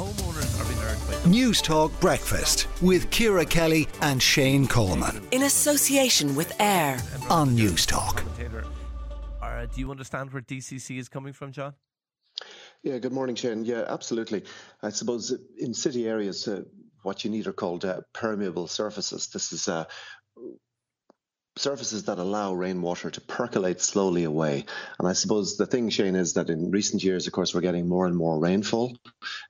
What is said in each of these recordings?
homeowners are being hurt by Newstalk Breakfast with Ciara Kelly and Shane Coleman in association with AIR on Newstalk. Uh, do you understand where DCC is coming from, John? Yeah, good morning, Shane. Yeah, absolutely. I suppose in city areas, uh, what you need are called uh, permeable surfaces. This is uh, surfaces that allow rainwater to percolate slowly away. And I suppose the thing, Shane, is that in recent years, of course, we're getting more and more rainfall,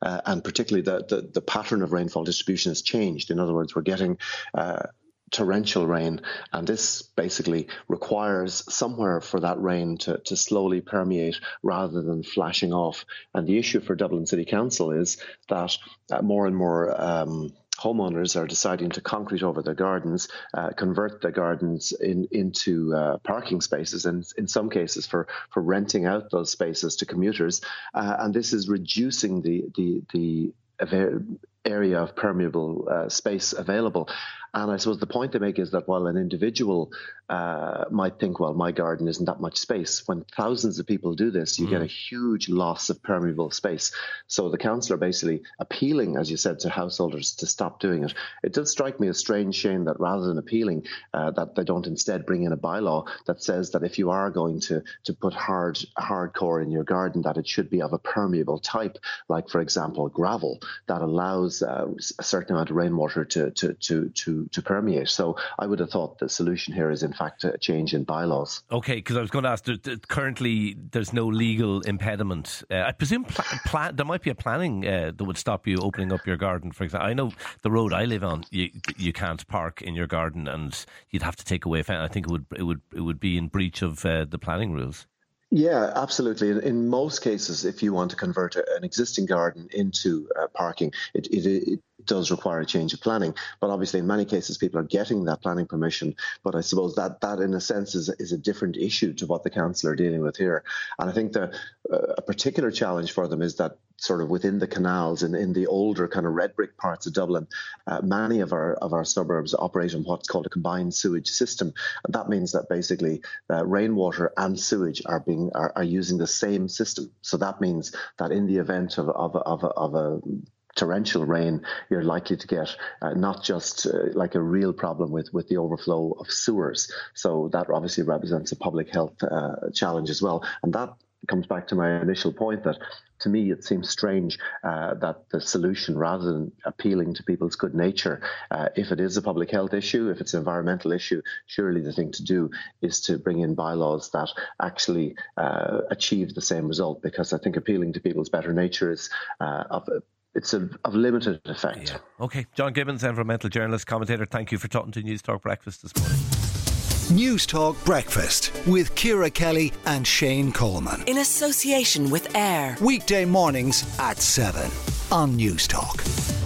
uh, and particularly the, the, the pattern of rainfall distribution has changed. In other words, we're getting uh, torrential rain, and this basically requires somewhere for that rain to, to slowly permeate rather than flashing off. And the issue for Dublin City Council is that uh, more and more um, homeowners are deciding to concrete over their gardens, uh, convert their gardens in, into uh, parking spaces, and in some cases for, for renting out those spaces to commuters. Uh, and this is reducing the the the area of permeable uh, space available. And I suppose the point they make is that while an individual uh, might think, well, my garden isn't that much space, when thousands of people do this, you mm. get a huge loss of permeable space. So the council are basically appealing, as you said, to householders to stop doing it. It does strike me as strange, Shane, that rather than appealing, uh, that they don't instead bring in a bylaw that says that if you are going to to put hard hardcore in your garden, that it should be of a permeable type, like for example gravel, that allows uh, a certain amount of rainwater to to to to to permeate. So I would have thought the solution here is in fact a change in bylaws. Okay, because I was going to ask. Currently, there's no legal impediment. Uh, I presume there might be a planning uh, that would stop you opening up your garden. For example, I know the road I live on, you you can't park in your garden, and you'd have to take away. I think it would it would it would be in breach of uh, the planning rules. Yeah, absolutely. In, most cases, if you want to convert an existing garden into uh, parking, it, it, it, does require a change of planning. But obviously, in many cases, people are getting that planning permission. But I suppose that that, in a sense, is, is a different issue to what the council are dealing with here. And I think the uh, a particular challenge for them is that sort of within the canals and in the older kind of red brick parts of Dublin, uh, many of our of our suburbs operate on what's called a combined sewage system, and that means that basically uh, rainwater and sewage are being are, are using the same system. So that means that in the event of of of, of a torrential rain, you're likely to get uh, not just uh, like a real problem with, with the overflow of sewers. So that obviously represents a public health uh, challenge as well. And that comes back to my initial point that to me it seems strange uh, that the solution, rather than appealing to people's good nature, uh, if it is a public health issue, if it's an environmental issue, surely the thing to do is to bring in bylaws that actually uh, achieve the same result. Because I think appealing to people's better nature is uh, of it's a, of limited effect. Yeah. Okay, John Gibbons, environmental journalist, commentator. Thank you for talking to Newstalk Breakfast this morning. Newstalk Breakfast with Ciara Kelly and Shane Coleman. In association with AIR. Weekday mornings at 7 on Newstalk.